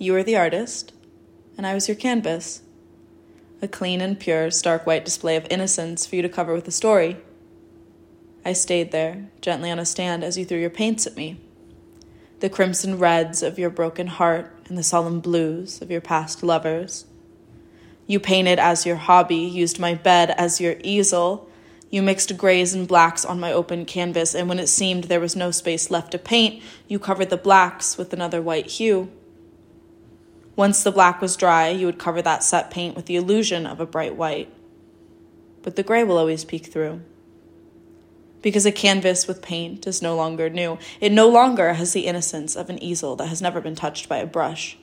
You were the artist, and I was your canvas. A clean and pure, stark white display of innocence for you to cover with a story. I stayed there, gently on a stand, as you threw your paints at me. The crimson reds of your broken heart and the solemn blues of your past lovers. You painted as your hobby, used my bed as your easel. You mixed grays and blacks on my open canvas, and when it seemed there was no space left to paint, you covered the blacks with another white hue. Once the black was dry, you would cover that set paint with the illusion of a bright white. But the gray will always peek through. Because a canvas with paint is no longer new. It no longer has the innocence of an easel that has never been touched by a brush.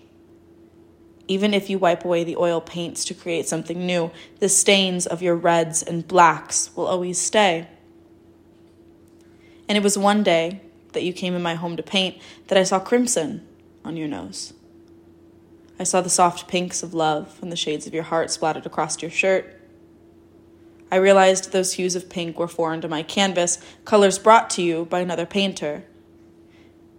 Even if you wipe away the oil paints to create something new, the stains of your reds and blacks will always stay. And it was one day that you came in my home to paint that I saw crimson on your nose. I saw the soft pinks of love and the shades of your heart splattered across your shirt. I realized those hues of pink were foreign to my canvas, colors brought to you by another painter.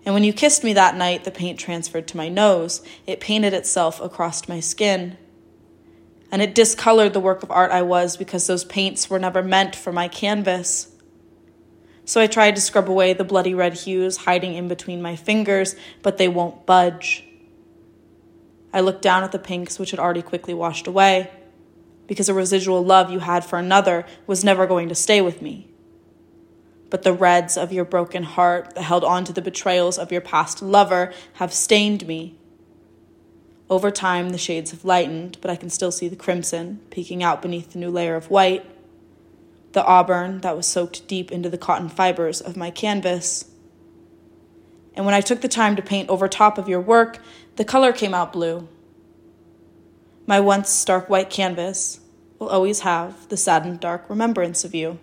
And when you kissed me that night, the paint transferred to my nose. It painted itself across my skin. And it discolored the work of art I was because those paints were never meant for my canvas. So I tried to scrub away the bloody red hues hiding in between my fingers, but they won't budge. I looked down at the pinks, which had already quickly washed away, because a residual love you had for another was never going to stay with me. But the reds of your broken heart that held on to the betrayals of your past lover have stained me. Over time, the shades have lightened, but I can still see the crimson peeking out beneath the new layer of white, the auburn that was soaked deep into the cotton fibers of my canvas. And when I took the time to paint over top of your work, the color came out blue. My once stark white canvas will always have the saddened dark remembrance of you.